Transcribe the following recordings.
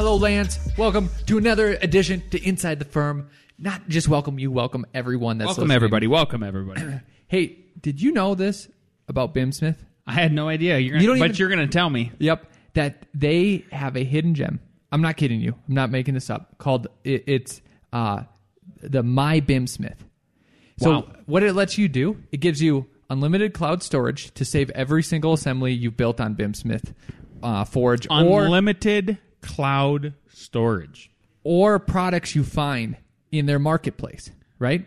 Hello, Lance. Welcome to another edition to Inside the Firm. Not just welcome you, welcome everyone that's Welcome listening. everybody. Welcome everybody. Hey, did you know this about BIMsmith? I had no idea. You're gonna, You don't but even- you're going to tell me. Yep, that they have a hidden gem. I'm not kidding you. I'm not making this up. Called it, it's uh, the My BIMsmith. So Wow. what it lets you do, it gives you unlimited cloud storage to save every single assembly you built on BIMsmith uh, Forge or Unlimited cloud storage. or products you find in their marketplace, right?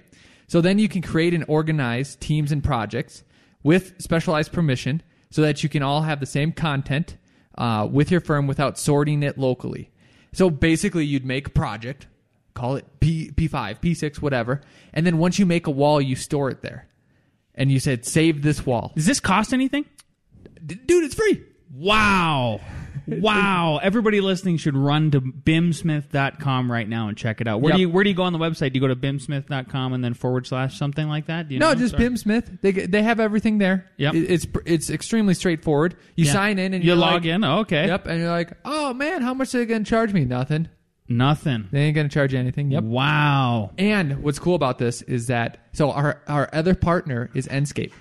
So then you can create and organize teams and projects with specialized permission so that you can all have the same content uh, with your firm without sorting it locally. So basically, you'd make a project, call it P, P5, P6, whatever, and then once you make a wall, you store it there. And you said, save this wall. Does this cost anything? D- Dude, it's free. Wow. Wow. Everybody listening should run to bimsmith.com right now and check it out. Where Yep. do you where do you go on the website? Do you go to bimsmith.com and then forward slash something like that? Do you No, know? just Sorry. Bim Smith. They they have everything there. Yep. It- it's it's extremely straightforward. You Yeah. sign in and you log like- in. Oh, okay. Yep, and you're like, oh man, how much are they gonna charge me? Nothing. Nothing. They ain't gonna charge you anything. Yep. Wow. And what's cool about this is that so our our other partner is Enscape,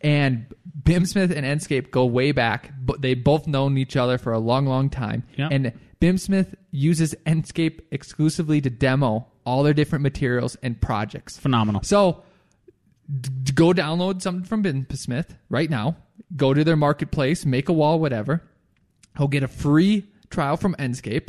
and BIMsmith and Enscape go way back. But they both known each other for a long, long time. Yep. And BIMsmith uses Enscape exclusively to demo all their different materials and projects. Phenomenal. So d- go download something from BIMsmith right now. Go to their marketplace, make a wall, whatever. Go get a free trial from Enscape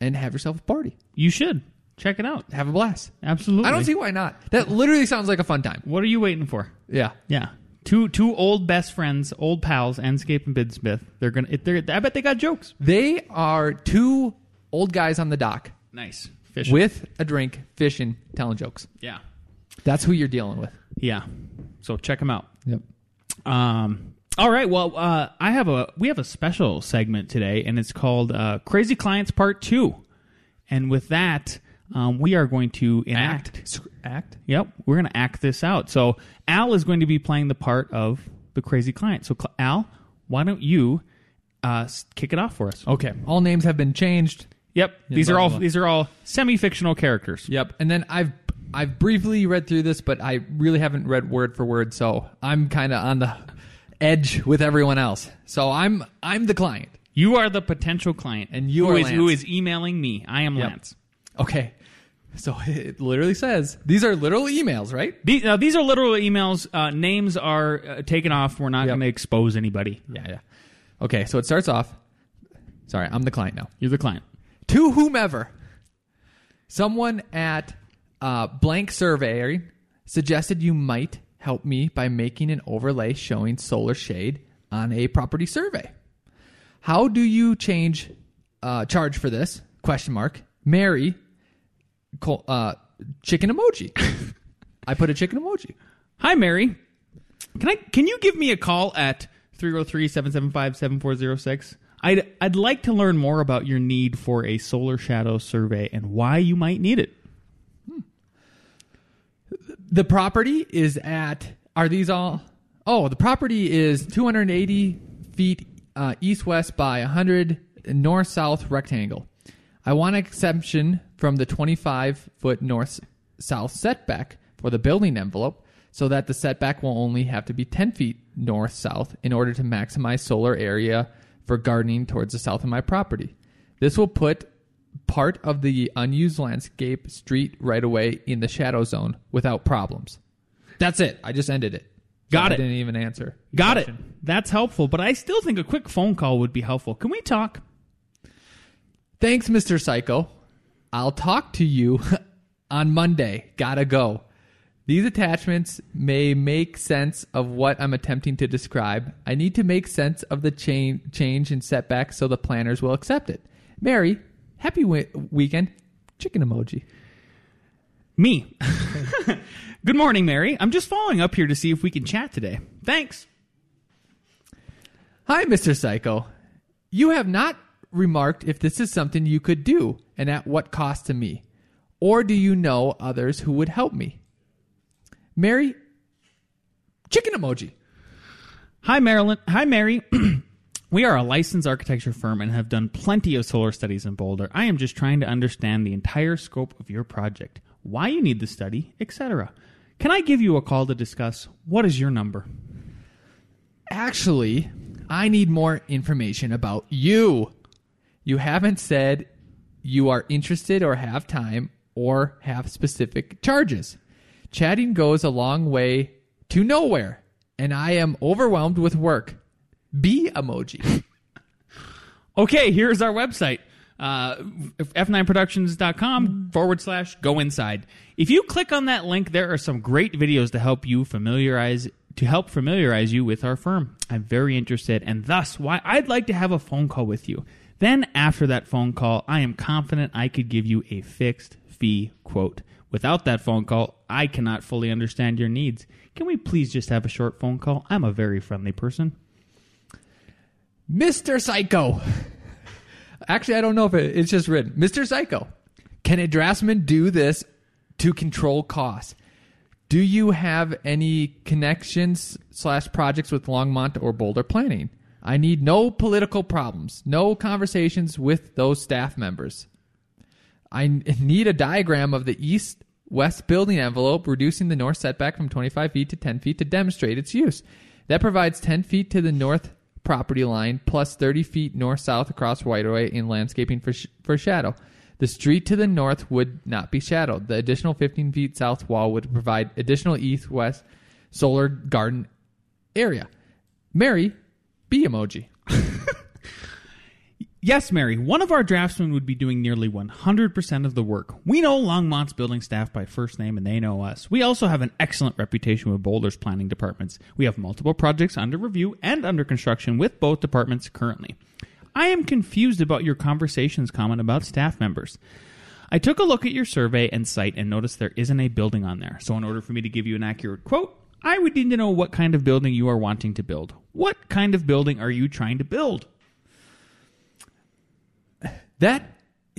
and have yourself a party. You should. Check it out. Have a blast. Absolutely. I don't see why not. That literally sounds like a fun time. What are you waiting for? Yeah. Yeah. Two two old best friends, old pals, Enscape and BIMsmith. They're gonna. They're, I bet they got jokes. They are two old guys on the dock Nice fish. with a drink, fishing, telling jokes. yeah, That's who you're dealing with. yeah. So check them out. Yep. Um. All right. Well, uh, I have a we have a special segment today, and it's called uh, Crazy Clients Part Two. And with that, um, we are going to enact. Act. Act. Yep, we're going to act this out. So Al is going to be playing the part of the crazy client. So Al, why don't you uh, kick it off for us? Okay. All names have been changed. Yep. These blah, are all blah, these are all semi-fictional characters. Yep. And then I've I've briefly read through this, but I really haven't read word for word, so I'm kind of on the edge with everyone else. So I'm I'm the client. You are the potential client, And you who are is- who is emailing me. I am Yep. Lance. Okay. So it literally says these are literal emails, right? These, uh, these are literal emails. Uh, names are uh, taken off. We're not Yep. going to expose anybody. Yeah, yeah. Okay, so it starts off. Sorry, I'm the client now. You're the client. To whomever, someone at uh, Blank Survey suggested you might help me by making an overlay showing solar shade on a property survey. How do you change uh, charge for this? Question mark. Mary, uh, chicken emoji. I put a chicken emoji. Hi, Mary. Can I? Can you give me a call at 303-775-7406? I'd I'd like to learn more about your need for a solar shadow survey and why you might need it. The property is at. Are these all? Oh, the property is 280 feet uh, east west by 100 north south rectangle. I want an exception from the 25 foot north south setback for the building envelope so that the setback will only have to be 10 feet north south in order to maximize solar area for gardening towards the south of my property. This will put part of the unused landscape street right away in the shadow zone without problems. That's it. I just ended it. Got I it. didn't even answer. Got it. That's helpful, but I still think a quick phone call would be helpful. Can we talk? Thanks, Mr. Cayko. I'll talk to you on Monday. Gotta go. These attachments may make sense of what I'm attempting to describe. I need to make sense of the cha- change and setback so the planners will accept it. Mary, happy we- weekend. Chicken emoji. Me. Good morning, Mary. I'm just following up here to see if we can chat today. Thanks. Hi, Mr. Cayko. You have not remarked if this is something you could do and at what cost to me. Or do you know others who would help me? Mary, chicken emoji. Hi, Marilyn. Hi, Mary. we are a licensed architecture firm and have done plenty of solar studies in Boulder. I am just trying to understand the entire scope of your project, why you need the study, etc. Can I give you a call to discuss? What is your number? Actually, I need more information about you. You haven't said you are interested or have time or have specific charges. Chatting goes a long way to nowhere, and I am overwhelmed with work. B emoji. Okay, here's our website. Uh, f9productions.com forward slash go inside. If you click on that link, there are some great videos to help you familiarize to help familiarize you with our firm. I'm very interested, and thus why I'd like to have a phone call with you. Then, after that phone call, I am confident I could give you a fixed fee quote. Without that phone call, I cannot fully understand your needs. Can we please just have a short phone call? I'm a very friendly person. Mr. Cayko. Actually, I don't know if it, it's just written. Mr. Cayko, can a draftsman do this to control costs? Do you have any connections slash projects with Longmont or Boulder Planning? I need no political problems, no conversations with those staff members. I need a diagram of the east west building envelope, reducing the north setback from 25 feet to 10 feet to demonstrate its use. That provides 10 feet to the north property line plus 30 feet north south across right-of-way in landscaping for, sh- for shadow. The street to the north would not be shadowed. The additional 15 feet south wall would provide additional east west solar garden area. Mary, B emoji. Yes, Mary. One of our draftsmen would be doing nearly 100% of the work. We know Longmont's building staff by first name and they know us. We also have an excellent reputation with Boulder's planning departments. We have multiple projects under review and under construction with both departments currently. I am confused about your conversations comment about staff members. I took a look at your survey and site and noticed there isn't a building on there. So, in order for me to give you an accurate quote, I would need to know what kind of building you are wanting to build. What kind of building are you trying to build? That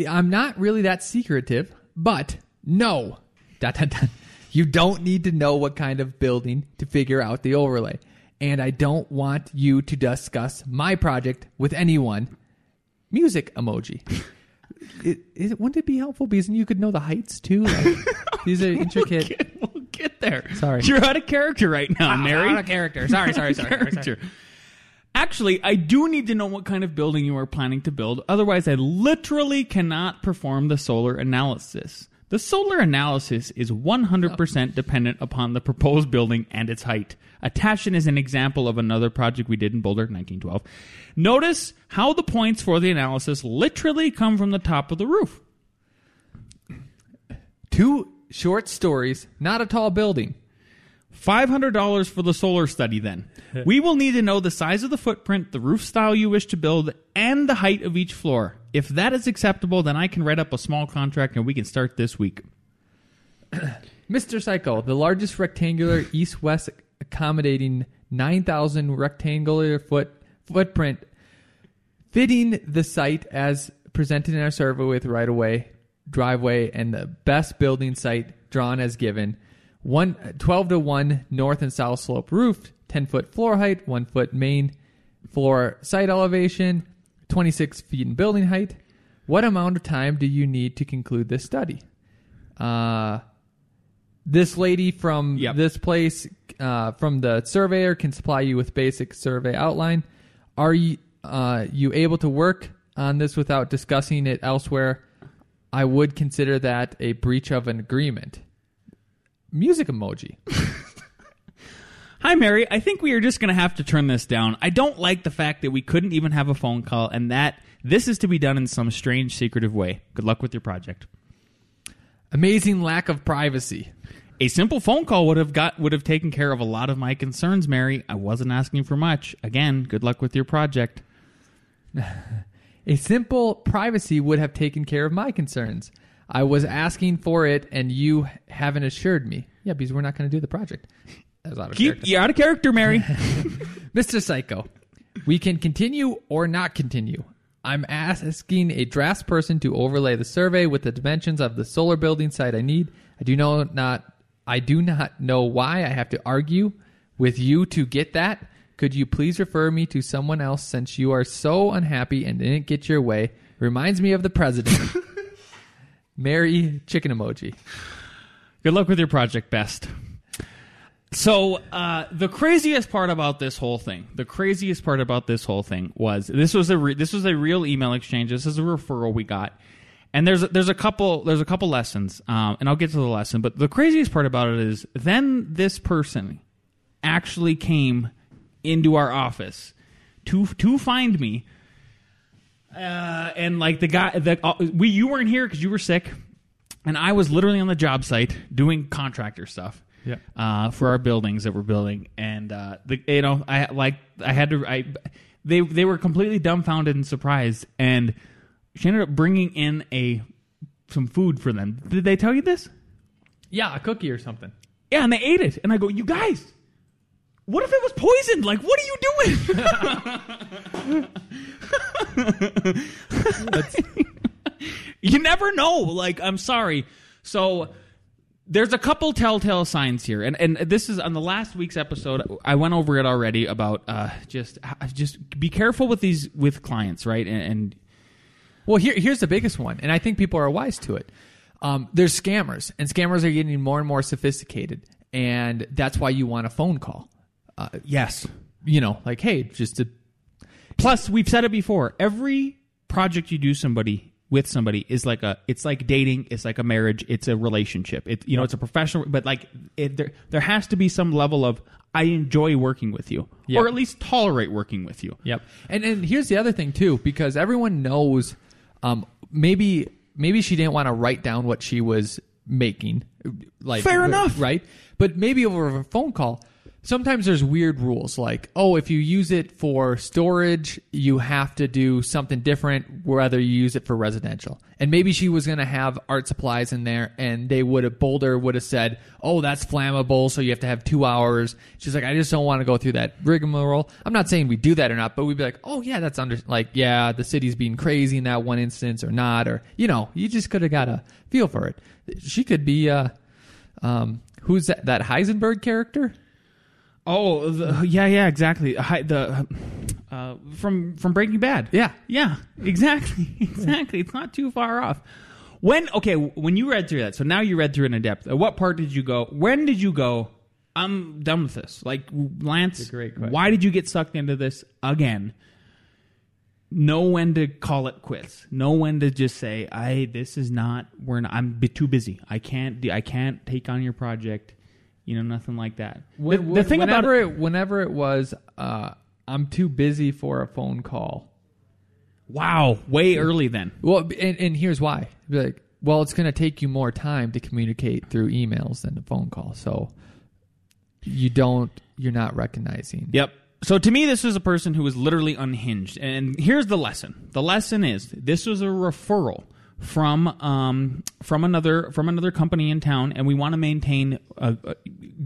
I'm not really that secretive, but no. Dot, dot, dot. You don't need to know what kind of building to figure out the overlay. And I don't want you to discuss my project with anyone. Music emoji. It, it, wouldn't it be helpful because you could know the heights too? Like, these are oh intricate. Get- there. Sorry. You're out of character right now, uh, Mary. Out of character. Sorry, sorry, sorry. sorry, sorry. Character. Actually, I do need to know what kind of building you are planning to build. Otherwise, I literally cannot perform the solar analysis. The solar analysis is 100% dependent upon the proposed building and its height. Attached is an example of another project we did in Boulder, 1912. Notice how the points for the analysis literally come from the top of the roof. Two short stories, not a tall building. $500 for the solar study then. we will need to know the size of the footprint, the roof style you wish to build, and the height of each floor. If that is acceptable, then I can write up a small contract and we can start this week. Mr. Cayko, the largest rectangular east-west accommodating 9,000 rectangular foot footprint, fitting the site as presented in our survey with right-of-way, driveway, and the best building site drawn as given. One, 12 to 1 north and south slope roof, 10 foot floor height, 1 foot main floor site elevation, 26 feet in building height. What amount of time do you need to conclude this study? Uh, this lady from Yep. this place uh, from the surveyor can supply you with basic survey outline. Are you uh, you able to work on this without discussing it elsewhere? I would consider that a breach of an agreement. Music emoji. Hi, Mary. I think we are just going to have to turn this down. I don't like the fact that we couldn't even have a phone call and that this is to be done in some strange, secretive way. Good luck with your project. Amazing lack of privacy. A simple phone call would have got would have taken care of a lot of my concerns, Mary. I wasn't asking for much. Again, good luck with your project. A simple privacy would have taken care of my concerns. I was asking for it, and you haven't assured me. Yeah, because we're not going to do the project. That was out of Keep character. you out of character, Mary. Mr. Cayko, we can continue or not continue. I'm asking a draftsperson to overlay the survey with the dimensions of the solar building site I need. I do know not I do not know why I have to argue with you to get that. Could you please refer me to someone else since you are so unhappy and didn't get your way? Reminds me of the president. Mary chicken emoji. Good luck with your project, best. So uh, the craziest part about this whole thing, the craziest part about this whole thing was this was a re- this was a real email exchange. This is a referral we got, and there's a, there's a couple there's a couple lessons, um, and I'll get to the lesson. But the craziest part about it is then this person actually came into our office to to find me, uh, and like the guy that uh, we you weren't here because you were sick, and I was literally on the job site doing contractor stuff Yeah. uh, for our buildings that we're building, and uh, the you know I like I had to I they they were completely dumbfounded and surprised, and she ended up bringing in a some food for them. Did they tell you this? Yeah, a cookie or something. Yeah, and they ate it, and I go, you guys. What if it was poisoned? Like, what are you doing? you never know. Like, I'm sorry. So there's a couple telltale signs here, and and this is on the last week's episode. I went over it already about uh, just just be careful with these with clients, right? And, and Well, here, here's the biggest one, and I think people are wise to it. Um, there's scammers, and scammers are getting more and more sophisticated, and that's why you want a phone call. Uh, yes, you know, like, hey, just to Plus, we've said it before. Every project you do somebody with somebody is like a it's like dating, it's like a marriage, it's a relationship. It you know, it's a professional but like it, there there has to be some level of I enjoy working with you Yeah. or at least tolerate working with you. Yep. And and here's the other thing too, because everyone knows, um, maybe maybe she didn't want to write down what she was making, like Fair enough. right? But maybe over a phone call. Sometimes there's weird rules like, oh, if you use it for storage, you have to do something different whether you use it for residential. And maybe she was going to have art supplies in there and they would have, Boulder would have said, oh, that's flammable, so you have to have two hours. She's like, I just don't want to go through that rigmarole. I'm not saying we do that or not, but we'd be like, oh, yeah, that's under, like, yeah, the city's being crazy in that one instance or not. Or, you know, you just could have got a feel for it. She could be, uh, um, who's that, that Heisenberg character? Oh, the, yeah, yeah, exactly. Hi, the uh, from from Breaking Bad. Yeah. yeah, exactly, exactly. It's not too far off. When okay, when you read through that, so now you read through it in depth. At what part did you go? When did you go? I'm done with this. Like Lance, why did you get sucked into this again? Know when to call it quits. Know when to just say, "I this is not. We're not. I'm too busy. I can't. I can't take on your project." You know, nothing like that. The- the, thing about it, whenever it was, uh, I'm too busy for a phone call. Wow, way early then. Well, and, and here's why. Be like, well, it's going to take you more time to communicate through emails than a phone call. So you don't, you're not recognizing. Yep. So to me, this was a person who was literally unhinged. And here's the lesson. The lesson is this was a referral from um, from another from another company in town, and we want to maintain a,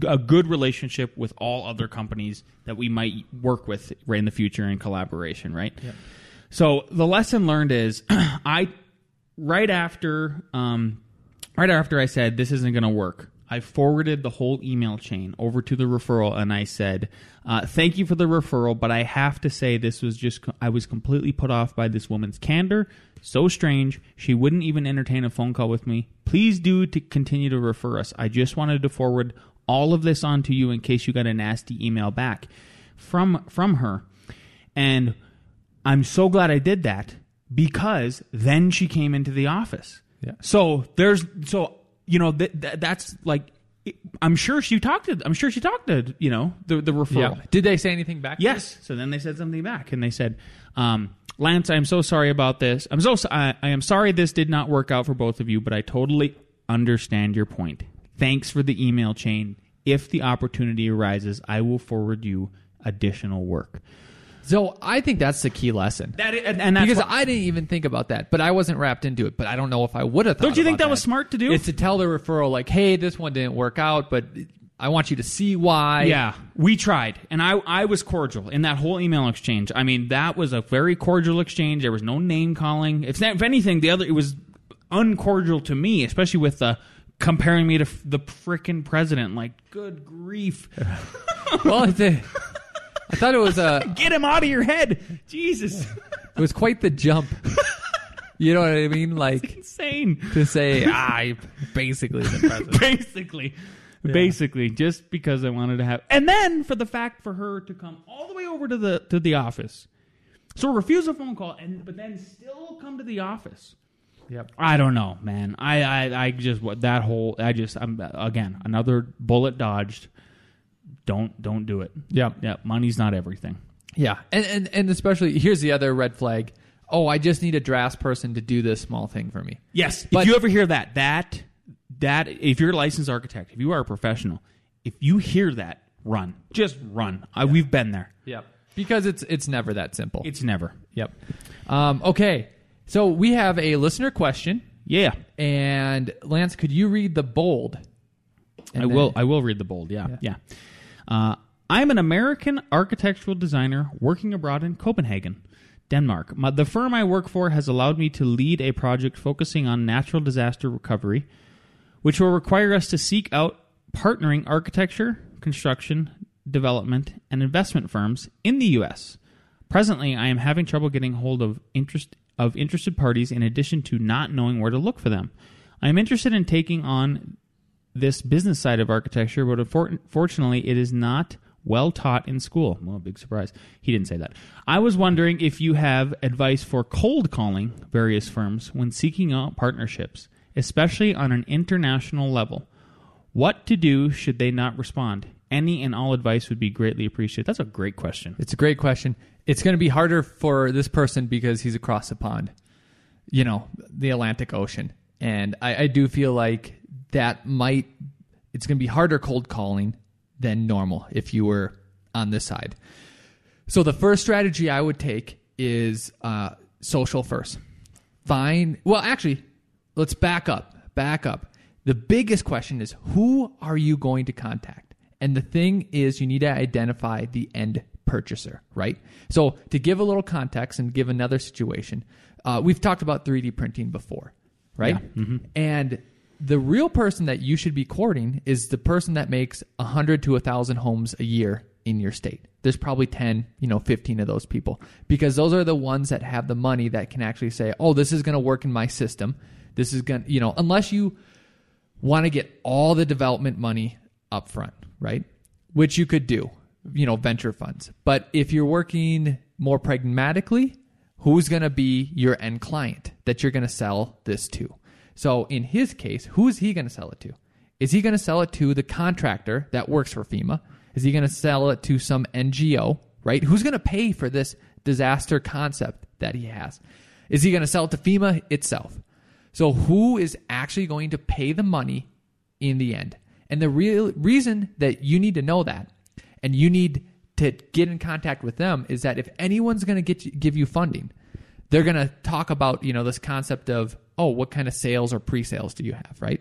a, good relationship with all other companies that we might work with right in the future in collaboration. Right. So the lesson learned is I right after um, right after I said this isn't going to work, I forwarded the whole email chain over to the referral, and I said, uh, "Thank you for the referral, but I have to say this was just I was completely put off by this woman's candor. So strange. She wouldn't even entertain a phone call with me. Please do to continue to refer us. I just wanted to forward all of this on to you in case you got a nasty email back from from her, and." I'm so glad I did that because then she came into the office. Yeah. So there's so you know th- th- that's like I'm sure she talked to I'm sure she talked to you know the the referral. Yeah. Did they say anything back? Yes. So then they said something back, and they said, um, "Lance, I'm so sorry about this. I'm so so- I, I am sorry this did not work out for both of you, but I totally understand your point. Thanks for the email chain. If the opportunity arises, I will forward you additional work." So I think that's the key lesson. That and, and that's because what- I didn't even think about that, but I wasn't wrapped into it. But I don't know if I would have. Don't you think about that was smart to do? It's to tell the referral, like, "Hey, this one didn't work out, but I want you to see why." Yeah, we tried, and I I was cordial in that whole email exchange. I mean, that was a very cordial exchange. There was no name calling. If if anything, the other it was uncordial to me, especially with the comparing me to f- the frickin' president. Like, good grief, Well, it's a, I thought it was a get him out of your head, Jesus, it was quite the jump. You know what I mean? Like insane. to say, ah, I basically the president. basically basically just because i wanted to have and then for the fact for her to come all the way over to the to the office so refuse a phone call and but then still come to the office Yep. i don't know man i i, I just what that whole i just i'm again another bullet dodged don't don't do it Yep. yeah money's not everything Yeah, and, and and especially here's the other red flag. Oh, I just need a drafts person to do this small thing for me. Yes. But- if you ever hear that, that that if you're a licensed architect, if you are a professional, if you hear that, run. Just run. I, we've been there. Yep. Because it's it's never that simple. It's never. yep. Um, okay, so we have a listener question, Yeah. and Lance, could you read the bold? And I then- will I will read the bold. Yeah. Yeah. Uh, I'm an American architectural designer working abroad in Copenhagen, Denmark. My, the firm I work for has allowed me to lead a project focusing on natural disaster recovery, which will require us to seek out partnering architecture, construction, development, and investment firms in the U.S. Presently, I am having trouble getting hold of interest of interested parties in addition to not knowing where to look for them. I am interested in taking on this business side of architecture, but unfortunately, it is not well taught in school. Well, big surprise. He didn't say that. I was wondering if you have advice for cold calling various firms when seeking out partnerships, especially on an international level. What to do should they not respond? Any and all advice would be greatly appreciated. That's a great question. It's a great question. It's going to be harder for this person because he's across the pond, you know, the Atlantic Ocean. And I, I do feel like that might, it's going to be harder cold calling than normal if you were on this side. So the first strategy I would take is uh, social first. Find, well, actually, let's back up. Back up. The biggest question is who are you going to contact? And the thing is, you need to identify the end purchaser, right? So, to give a little context and give another situation, uh, we've talked about 3D printing before, right? And the real person that you should be courting is the person that makes 100 to 1,000 homes a year in your state. There's probably 10, you know, 15 of those people because those are the ones that have the money that can actually say, oh, this is going to work in my system. This is going to, you know, unless you want to get all the development money up front, right? Which you could do, you know, venture funds. But if you're working more pragmatically, who's going to be your end client that you're going to sell this to? So in his case, who is he going to sell it to? Is he going to sell it to the contractor that works for FEMA? Is he going to sell it to some NGO, right? Who's going to pay for this disaster concept that he has? Is he going to sell it to FEMA itself? So who is actually going to pay the money in the end? And the real reason that you need to know that and you need to get in contact with them is that if anyone's going to get you, give you funding, they're going to talk about, you know, this concept of, oh, what kind of sales or pre-sales do you have, right?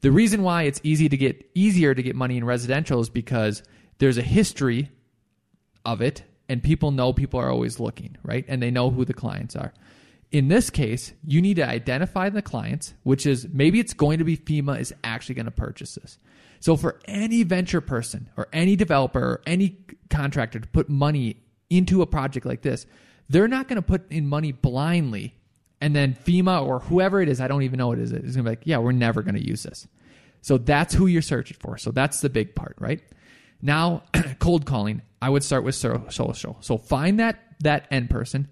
The reason why it's easy to get easier to get money in residential is because there's a history of it and people know people are always looking, right? And they know who the clients are. In this case, you need to identify the clients, which is maybe it's going to be FEMA is actually going to purchase this. So for any venture person or any developer or any contractor to put money into a project like this, they're not going to put in money blindly and then FEMA or whoever it is, I don't even know what it is, is going to be like, yeah, we're never going to use this. So that's who you're searching for. So that's the big part, right? Now, cold calling, I would start with so- social. So find that that end person,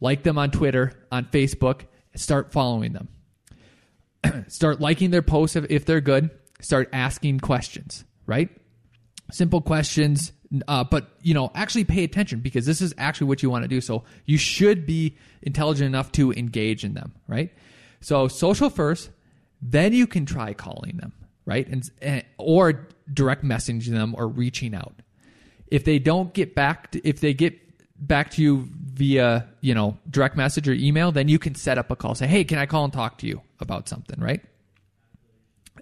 like them on Twitter, on Facebook, start following them. start liking their posts if, if they're good. Start asking questions, right? Simple questions, uh, but you know, actually pay attention because this is actually what you want to do. So you should be intelligent enough to engage in them, right? So social first, then you can try calling them, right? And, and or direct messaging them or reaching out. If they don't get back, to, if they get back to you via you know direct message or email, then you can set up a call. Say, hey, can I call and talk to you about something? Right.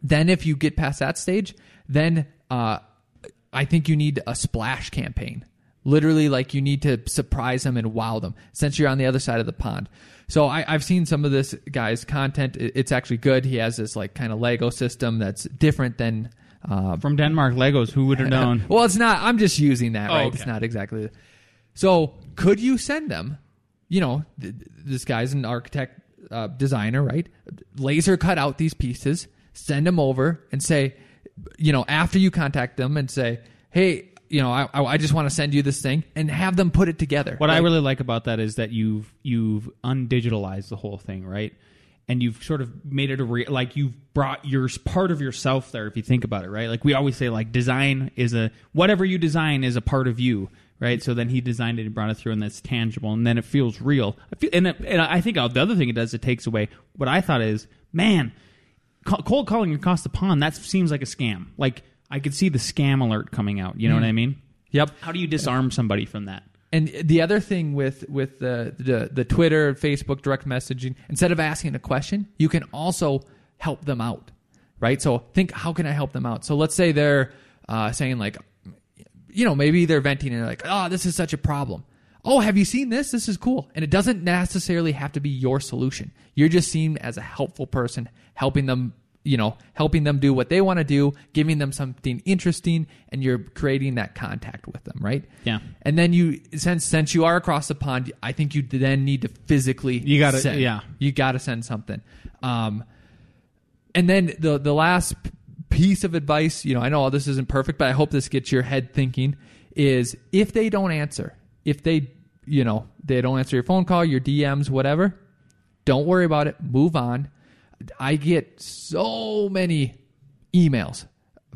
Then if you get past that stage, then uh, I think you need a splash campaign. Literally, like you need to surprise them and wow them since you're on the other side of the pond. So I, I've seen some of this guy's content. It's actually good. He has this like kind of Lego system that's different than. Uh, From Denmark, Legos. Who would have known? well, it's not. I'm just using that, Oh, right? okay. It's not exactly. So, could you send them? You know, th- this guy's an architect, uh, designer, right? Laser cut out these pieces, send them over, and say, you know, after you contact them and say, hey, you know, I, I just want to send you this thing, and have them put it together. What I really like about that is that you've you've undigitalized the whole thing, right? And you've sort of made it a re- like you've brought your part of yourself there. If you think about it, right? Like we always say, like design is a whatever you design is a part of you, right? So then he designed it and brought it through, and that's tangible, and then it feels real. I feel, and, it, and I think the other thing it does, it takes away what I thought is, man, cold calling across the pond. That seems like a scam. Like I could see the scam alert coming out. You know what I mean? Yep. How do you disarm somebody from that? And the other thing with with the, the the Twitter, Facebook direct messaging, instead of asking a question, you can also help them out, right? So think, how can I help them out? So let's say they're uh, saying like, you know, maybe they're venting and they're like, oh, this is such a problem. Oh, have you seen this? This is cool. And it doesn't necessarily have to be your solution. You're just seen as a helpful person, helping them, you know, helping them do what they want to do, giving them something interesting, and you're creating that contact with them, right? Yeah. And then you, since since you are across the pond, I think you then need to physically. You gotta- send. yeah. You got to send something. Um, and then the the last piece of advice, you know, I know all this isn't perfect, but I hope this gets your head thinking is if they don't answer, if they, you know, they don't answer your phone call, your DMs, whatever, don't worry about it. Move on. I get so many emails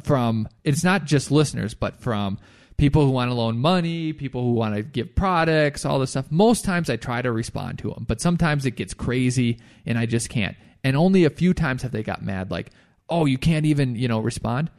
from it's not just listeners, but from people who want to loan money, people who want to give products, all this stuff. Most times I try to respond to them, but sometimes it gets crazy and I just can't. And only a few times have they got mad, like, "Oh, you can't even, you know, respond."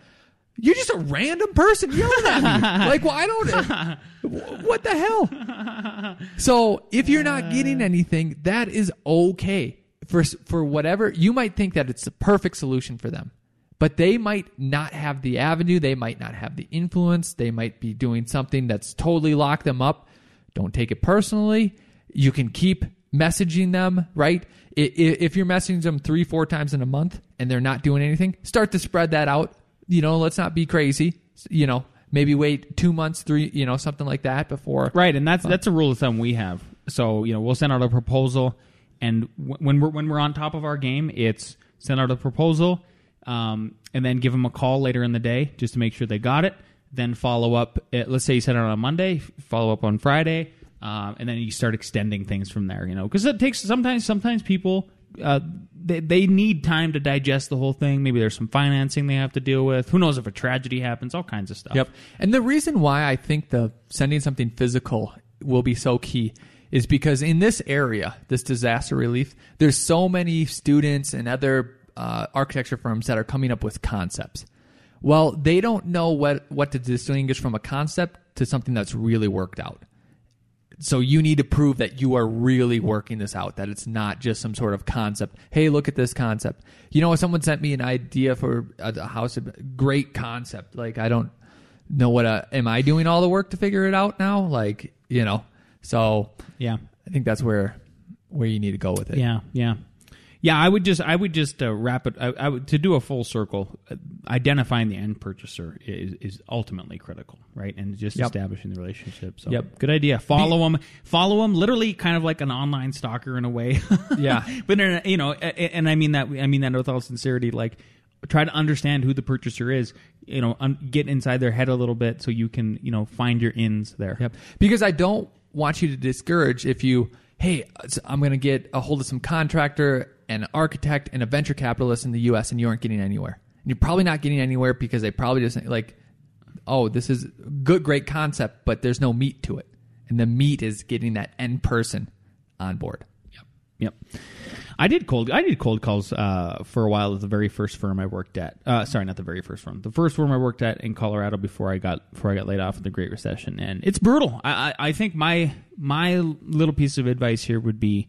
You're just a random person yelling at me. like, well, I don't. What the hell? So if you're not getting uh. anything, that is okay for for whatever you might think that it's the perfect solution for them, but they might not have the avenue. They might not have the influence. They might be doing something that's totally locked them up. Don't take it personally. You can keep messaging them, right? If you're messaging them three, four times in a month and they're not doing anything, start to spread that out. You know, let's not be crazy. You know, maybe wait two months, three, you know, something like that before. Right, and that's that's a rule of thumb we have. So you know, we'll send out a proposal, and w- when we're when we're on top of our game, it's send out a proposal, um, and then give them a call later in the day just to make sure they got it. Then follow up. At, let's say you send it out on Monday, follow up on Friday, um, and then you start extending things from there. You know, because it takes sometimes sometimes people. Uh, they, they need time to digest the whole thing. Maybe there's some financing they have to deal with. Who knows if a tragedy happens? All kinds of stuff. Yep. And the reason why I think the sending something physical will be so key is because in this area, this disaster relief, there's so many students and other uh, architecture firms that are coming up with concepts. Well, they don't know what what to distinguish from a concept to something that's really worked out. So you need to prove that you are really working this out, that it's not just some sort of concept. Hey, look at this concept. You know, someone sent me an idea for a, a house, a great concept. Like I don't know what. Uh, am I doing all the work to figure it out now? Like you know. So Yeah. I think that's where where you need to go with it. Yeah, yeah, yeah. I would just, I would just uh, wrap it. I, I would to do a full circle. Uh, identifying the end purchaser is, is ultimately critical, right? And just Yep. establishing the relationship. So, Yep. good idea. Follow them. Follow them. Literally, kind of like an online stalker in a way. Yeah. but in a, you know, and I mean that. I mean that with all sincerity. Like, try to understand who the purchaser is. You know, un- get inside their head a little bit so you can, you know, find your ins there. Yep. Because I don't want you to discourage if you, hey, I'm going to get a hold of some contractor, an architect, and a venture capitalist in the U.S. and you aren't getting anywhere. And you're probably not getting anywhere because they probably just like, oh, this is good, great concept, but there's no meat to it. And the meat is getting that end person on board. Yep. Yep. I did cold. I did cold calls uh, for a while at the very first firm I worked at. Uh, sorry, not the very first firm. The first firm I worked at in Colorado before I got before I got laid off in the Great Recession, and it's brutal. I, I, I think my my little piece of advice here would be,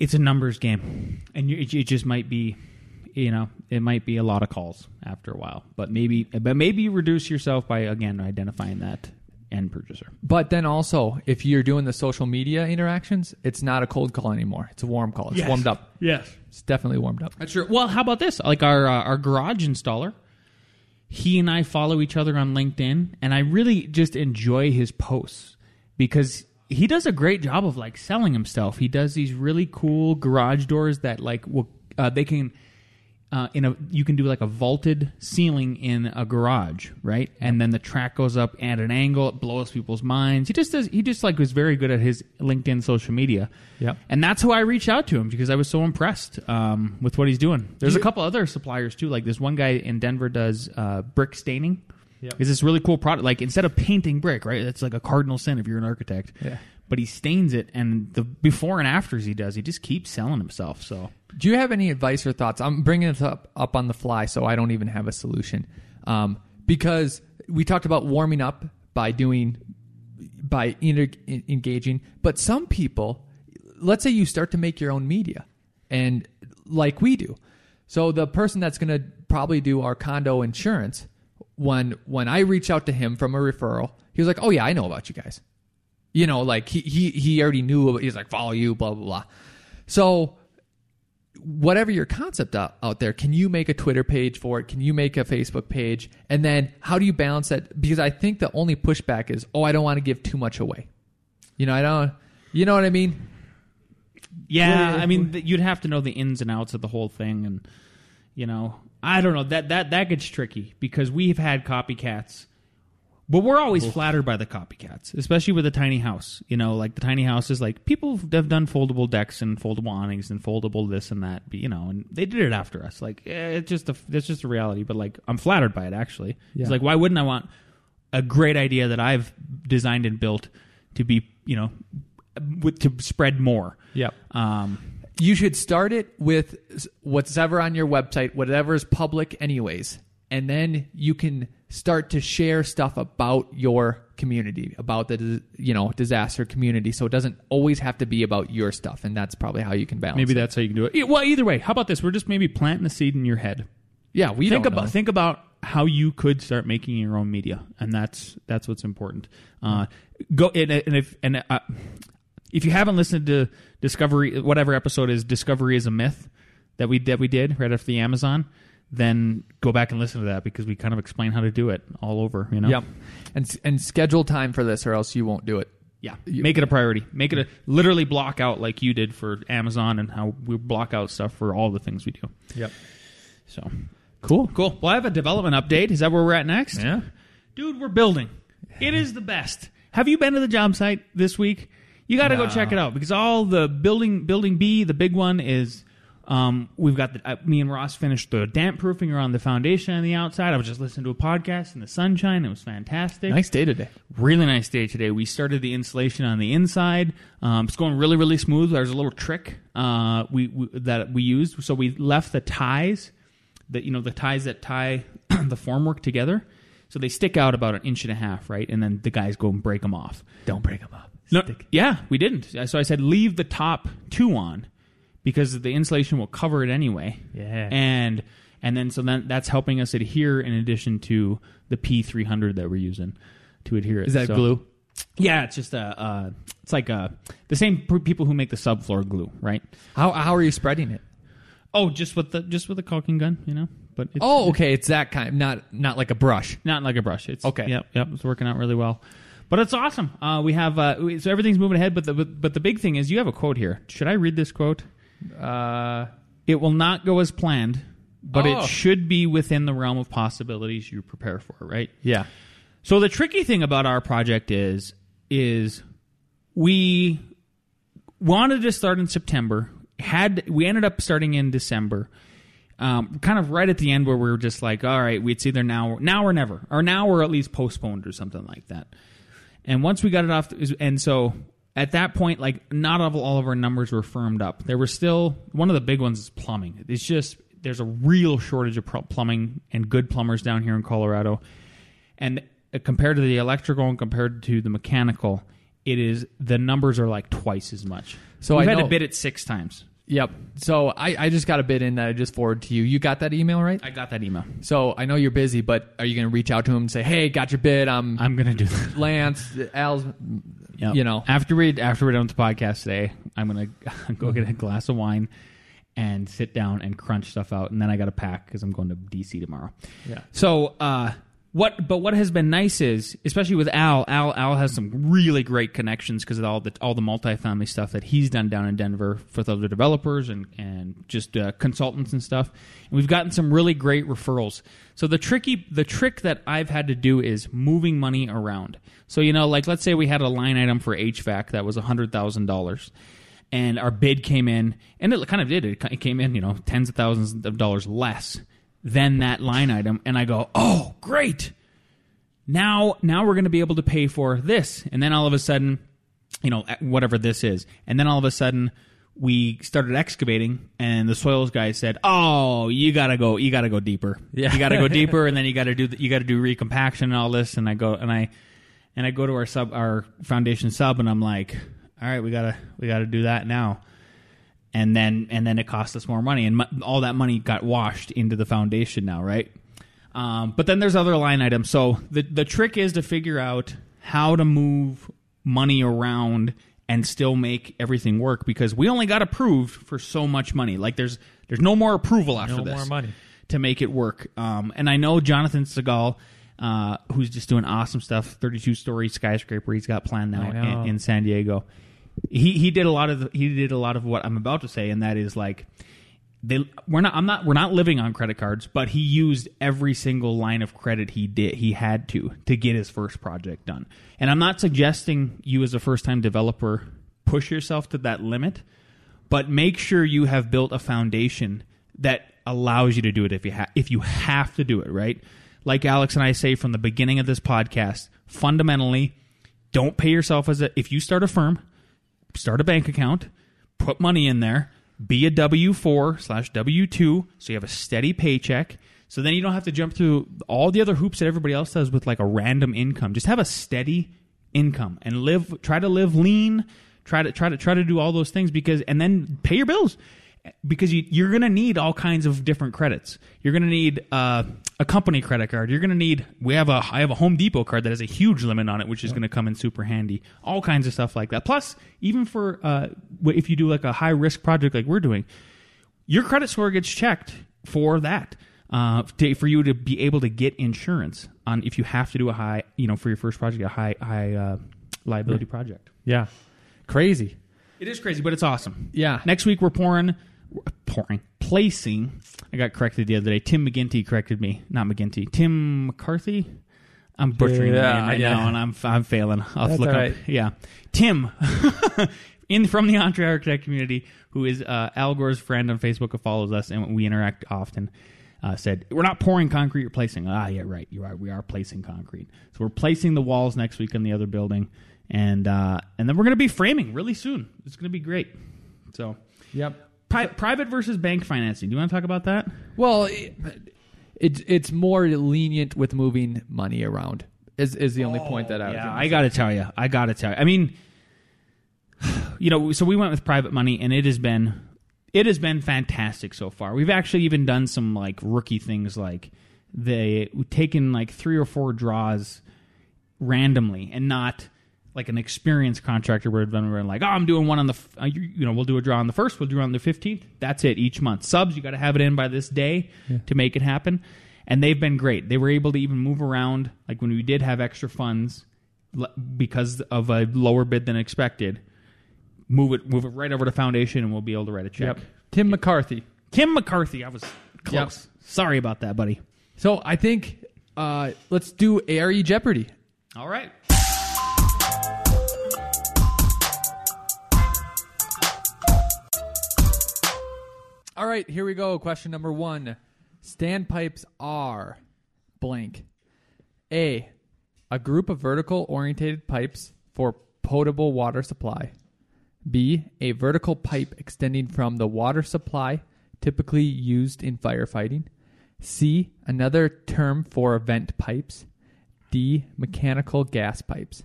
it's a numbers game, and you, it, it just might be, you know, it might be a lot of calls after a while, but maybe but maybe you reduce yourself by again identifying that end purchaser. But then also, if you're doing the social media interactions, it's not a cold call anymore. It's a warm call. It's Yes. warmed up. Yes. It's definitely warmed up. That's true. Well, how about this? Like our uh, our garage installer, he and I follow each other on LinkedIn, and I really just enjoy his posts because he does a great job of like selling himself. He does these really cool garage doors that like will uh, they can. Uh, in a you can do like a vaulted ceiling in a garage, right? And then the track goes up at an angle, it blows people's minds. He just does. He just like was very good at his LinkedIn social media. Yep. And that's how I reached out to him because I was so impressed um, with what he's doing. There's a couple other suppliers too. Like this one guy in Denver does uh, brick staining. Yep. It's this really cool product. Like instead of painting brick, right? That's like a cardinal sin if you're an architect. Yeah. But he stains it, and the before and afters he does, he just keeps selling himself. So Do you have any advice or thoughts? I'm bringing this up up on the fly, so I don't even have a solution. Um, because we talked about warming up by doing by inter- engaging, but some people, let's say you start to make your own media, and like we do, so the person that's going to probably do our condo insurance, when when I reach out to him from a referral, he was like, "Oh yeah, I know about you guys." You know, like he he he already knew. He's like, "Follow you," blah blah blah. So whatever your concept out, out there, can you make a Twitter page for it? Can you make a Facebook page? And then how do you balance that? Because I think the only pushback is, oh, I don't want to give too much away. You know, I don't. You know what I mean? Yeah, I mean, you'd have to know the ins and outs of the whole thing, and you know, I don't know that that that gets tricky because we've had copycats, but we're always flattered by the copycats, especially with a tiny house. You know, like the tiny house is like people have done foldable decks and foldable awnings and foldable this and that, but, you know, and they did it after us. Like eh, it's just a it's just a reality, but like I'm flattered by it. Actually, Yeah. it's like why wouldn't I want a great idea that I've designed and built to be you know with, to spread more. Yep. Um, You should start it with what's ever on your website, whatever is public, anyways. And then you can start to share stuff about your community, about the you know disaster community. So it doesn't always have to be about your stuff, and that's probably how you can balance. maybe it. that's how you can do it. Well, either way, how about this? We're just maybe planting the seed in your head. yeah. We think don't about know. think about how you could start making your own media, and that's that's what's important. Uh, go and, and if and uh, if you haven't listened to Discovery, whatever episode is Discovery is a myth that we that we did right after the Amazon, then go back and listen to that because we kind of explain how to do it all over. You know. Yep. And and schedule time for this, or else you won't do it. Yeah, make it a priority. Make it a literally block out like you did for Amazon and how we block out stuff for all the things we do. Yep. So Cool. cool. Well, I have a development update. Is that where we're at next? Yeah. dude, we're building. It is the best. Have you been to the job site this week? You got to go check it out because all the building, building B, the big one is. Um, we've got the, uh, me and Ross finished the damp proofing around the foundation on the outside. I was just listening to a podcast in the sunshine. It was fantastic. Nice day today. Really nice day today. We started the insulation on the inside. Um, it's going really, really smooth. There's a little trick uh, we, we that we used. So we left the ties, that you know the ties that tie the formwork together. So they stick out about an inch and a half, right? And then the guys go and break them off. Don't break them up. No, Stick- yeah, we didn't. Uh, so I said leave the top two on because the insulation will cover it anyway. Yeah. And and then so then that's helping us adhere in addition to the P300 that we're using to adhere it. Is that So- glue? Yeah, it's just a uh, it's like a the same p- people who make the subfloor glue, right? How how are you spreading it? Oh, just with the just with the caulking gun, you know. But it's, Oh, okay. It's that kind, not not like a brush. not like a brush. It's Okay. Yep, yep. It's working out really well. But it's awesome. Uh, we have uh, so everything's moving ahead. But the but, but the big thing is you have a quote here. Should I read this quote? Uh, It will not go as planned, but Oh. it should be within the realm of possibilities you prepare for. Right. yeah. So the tricky thing about our project is is we wanted to start in September. Had we ended up starting in December, um, kind of right at the end where we were just like, all right, it's either now, now or never, or now or at least postponed or something like that. And once we got it off, and so at that point, like not all, all of our numbers were firmed up. There were still one of the big ones is plumbing. It's just there's a real shortage of plumbing and good plumbers down here in Colorado, and uh, compared to the electrical and compared to the mechanical, it is the numbers are like twice as much. So we've I had to bid it six times. Yep. So I, I just got a bid in that I just forwarded to you. You got that email right? I got that email. So I know you're busy, but are you going to reach out to him and say, "Hey, got your bid. I'm, I'm gonna do that. Lance, Al's, Yep. you know." after we after we're done with the podcast today, I'm gonna go get a glass of wine and sit down and crunch stuff out, and then I got to pack because I'm going to DC tomorrow. Yeah. So, uh, what? But what has been nice is, especially with Al, Al, Al has some really great connections because of all the all the multifamily stuff that he's done down in Denver with other developers and and just uh, consultants and stuff. And we've gotten some really great referrals. So the tricky, the trick that I've had to do is moving money around. So you know, like let's say we had a line item for HVAC that was hundred thousand dollars and our bid came in, and it kind of did. It came in, you know, tens of thousands of dollars less than that line item, and I go, "Oh, great! Now, now we're going to be able to pay for this." And then all of a sudden, you know, whatever this is, and then all of a sudden, we started excavating, and the soils guy said, "Oh, you gotta go, you gotta go deeper. Yeah. you gotta go deeper, and then you gotta do, the, you gotta do recompaction and all this." And I go, and I, and I go to our sub, our foundation sub, and I'm like, "All right, we gotta, we gotta do that now." And then, and then it cost us more money, and all that money got washed into the foundation now, right? Um, but then there's other line items. So the the trick is to figure out how to move money around and still make everything work because we only got approved for so much money. Like there's there's no more approval after No this more money. to make it work. Um, and I know Jonathan Segal, uh, who's just doing awesome stuff, 32 story skyscraper he's got planned now in, in San Diego. He he did a lot of the, he did a lot of what I'm about to say, and that is like they we're not I'm not we're not living on credit cards, but he used every single line of credit he did he had to to get his first project done. And I'm not suggesting you as a first time developer push yourself to that limit, but make sure you have built a foundation that allows you to do it if you ha- if you have to do it, right? Like Alex and I say from the beginning of this podcast, fundamentally, don't pay yourself as a if you start a firm, start a bank account, put money in there, be a W four slash W two, so you have a steady paycheck. So then you don't have to jump through all the other hoops that everybody else does with like a random income. Just have a steady income and live. Try to live lean. Try to try to try to do all those things because and then pay your bills because you, you're going to need all kinds of different credits. You're going to need uh, a company credit card. You're going to need. We have a I have a Home Depot card that has a huge limit on it, which is going to come in super handy. All kinds of stuff like that. Plus, even for uh, if you do like a high risk project like we're doing, your credit score gets checked for that. Uh, to, for you to be able to get insurance on if you have to do a high, you know, for your first project, a high high uh, liability project. Yeah. Crazy. It is crazy, but it's awesome. Yeah. Next week we're pouring, pouring, placing. I got corrected the other day. Tim McGinty corrected me, not McGinty. Tim McCarthy. I'm butchering Yeah, name right yeah. now, and I'm I'm failing. I'll That's look up. Yeah, Tim, in from the Entre Architect community, who is uh, Al Gore's friend on Facebook, who follows us, and we interact often. Uh, said we're not pouring concrete, we're placing. Ah, yeah, right. You are. We are placing concrete. So we're placing the walls next week in the other building, and uh, and then we're going to be framing really soon. It's going to be great. So Yep. Pri- private versus bank financing. Do you want to talk about that? Well, it, it's it's more lenient with moving money around. Is is the only point that I oh, was yeah, I got to tell you, I got to tell you. I mean, you know, so we went with private money, and it has been it has been fantastic so far. We've actually even done some like rookie things, like they we've taken like three or four draws randomly, and not like an experienced contractor would have done. We're like, oh, I'm doing one on the, f- uh, you, you know, we'll do a draw on the first, we'll do on the fifteenth. That's it each month. Subs, you got to have it in by this day to make it happen. And they've been great. They were able to even move around. Like when we did have extra funds, l- because of a lower bid than expected, move it move it right over to foundation, and we'll be able to write a check. Yep. Tim McCarthy. Tim McCarthy, I was close. Sorry about that, buddy. So I think uh, let's do ARE Jeopardy. All right. All right, here we go. Question number one: Standpipes are blank. A, a group of vertical orientated pipes for potable water supply. B. A vertical pipe extending from the water supply, typically used in firefighting. C. Another term for vent pipes. D. Mechanical gas pipes.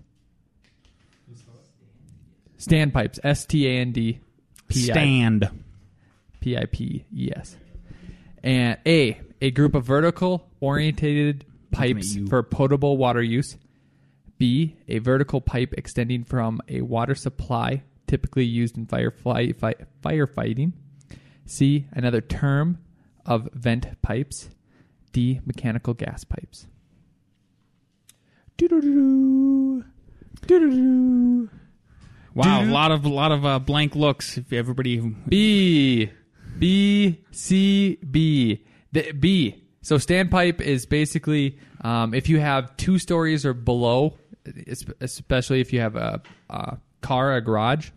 Stand pipes. S T A N D P I Stand. P I P E S. And A. A group of vertical orientated pipes for potable water use. B. A vertical pipe extending from a water supply, typically used in firefly, fi- firefighting. C. Another term of vent pipes. D. Mechanical gas pipes. Doo-doo-doo. Wow, a lot of a lot of uh, blank looks. If everybody, B, B, C, B. The B. So standpipe is basically um, if you have two stories or below, especially if you have a, a car, a garage,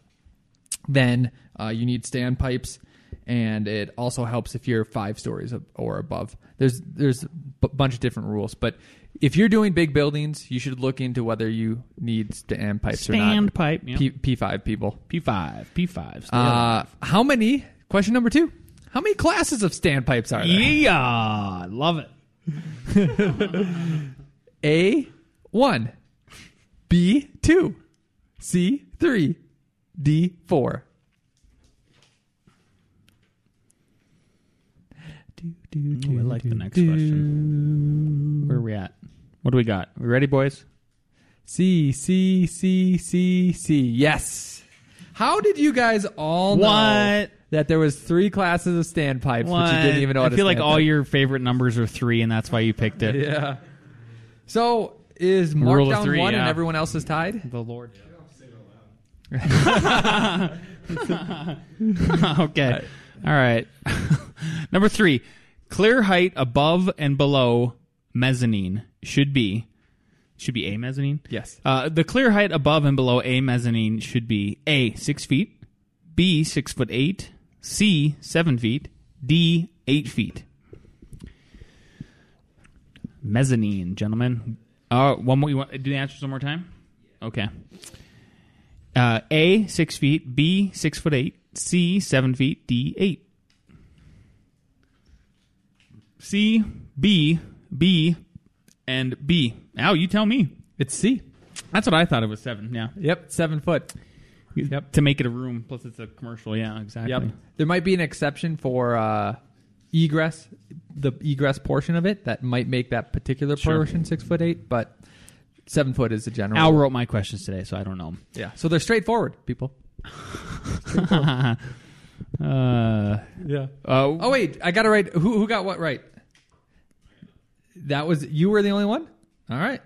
then uh, you need standpipes, and it also helps if you're five stories or above. There's there's a b- bunch of different rules, but if you're doing big buildings, you should look into whether you need standpipes or not. standpipe. Yeah. P- P5 people. P five, P five. Uh, how many? Question number two. How many classes of standpipes are there? yeah, love it. A one, B two, C three, D four. Ooh, I like the next question. Where are we at? What do we got? We ready, boys? C C C C C. Yes. How did you guys all know What? That there was three classes of standpipes, but you didn't even know? I feel like all your favorite numbers are three, and that's why you picked it. Yeah. So is Mark Rule down three, one and everyone else is tied? The Lord. okay. All right. Number three. Clear height above and below mezzanine should be should be a mezzanine. Yes. Uh, the clear height above and below a mezzanine should be a six feet, b six foot eight, c seven feet, d eight feet. Mezzanine, gentlemen. Uh, one more. You want do the answers one more time? Okay. Uh, a six feet, b six foot eight, c seven feet, d eight. C, B, B, and B. Now you tell me. It's C. That's what I thought it was seven. Yeah. Yep, seven foot. Yep. To make it a room. Plus, it's a commercial. Yeah, exactly. Yep. There might be an exception for uh, egress, the egress portion of it that might make that particular Sure. portion six foot eight, but seven foot is the general. Al wrote my questions today, so I don't know. Yeah. So they're straightforward, people. uh, Yeah. uh, Oh wait, I got it right. Who who got what right? That was you were the only one. All right.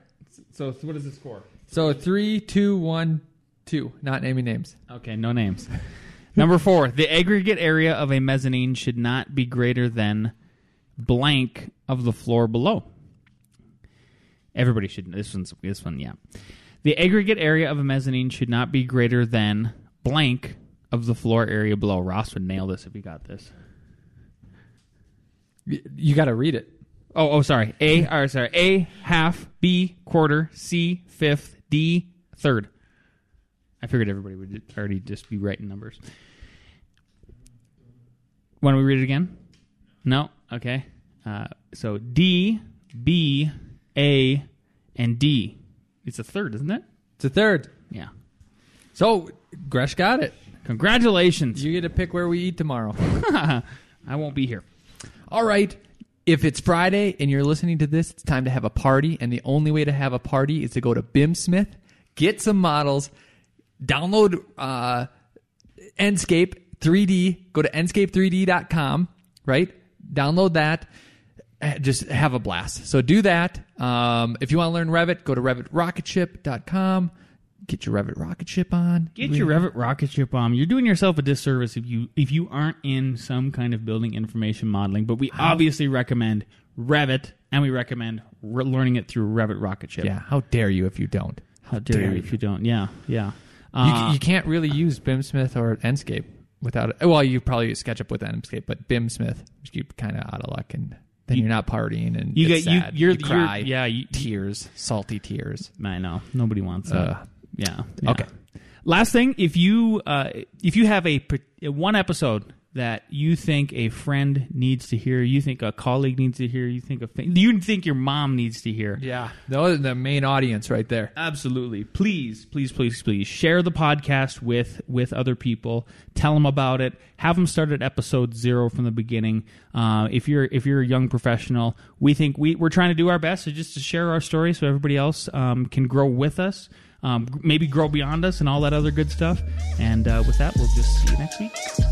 so, so what is the score? So three, two, one, two. Not naming names. Okay, no names. Number four, the aggregate area of a mezzanine should not be greater than blank of the floor below. Everybody should. This one's this one, yeah. The aggregate area of a mezzanine should not be greater than blank of the floor area below. Ross would nail this if he got this. Y- You got to read it. Oh, oh, sorry. A, or sorry. A half, B quarter, C fifth, D third. I figured everybody would already just be writing numbers. Want we read it again? No. Okay. Uh, so D, B, A, and D. It's a third, isn't it? It's a third. Yeah. So Gresh got it. Congratulations. You get to pick where we eat tomorrow. I won't be here. All right. If it's Friday and you're listening to this, it's time to have a party. And the only way to have a party is to go to BIMsmith, get some models, download uh, Enscape 3D, go to enscape3d.com, right? Download that. uh, Just have a blast. So do that. Um, if you want to learn Revit, go to revitrocketship.com. Get your Revit rocket ship on. Get your Revit rocket ship on. You're doing yourself a disservice if you if you aren't in some kind of building information modeling. But we obviously recommend Revit, and we recommend re- learning it through Revit rocket ship. Yeah, how dare you if you don't? How dare, dare you. if you don't? Yeah, yeah. You, Uh, you can't really use BIMSmith or Enscape without it. Well, you probably use SketchUp with Enscape, but BIMSmith, you kind of out of luck, and then You- you, are not partying, and you get you. sad. You're, you you're cry, yeah. You, tears, salty tears. I know nobody wants that. Uh, yeah, yeah. Okay, Last thing, if you uh, if you have a one episode that you think a friend needs to hear, you think a colleague needs to hear, you think a fa- you think your mom needs to hear, Yeah, those the main audience right there. Absolutely. Please, please, please, please share the podcast with with other people. Tell them about it. Have them start at episode zero from the beginning. Uh, if you're if you're a young professional, we think we we're trying to do our best to just to share our story so everybody else um, can grow with us. Um, maybe grow beyond us and all that other good stuff. And uh, with that, we'll just see you next week.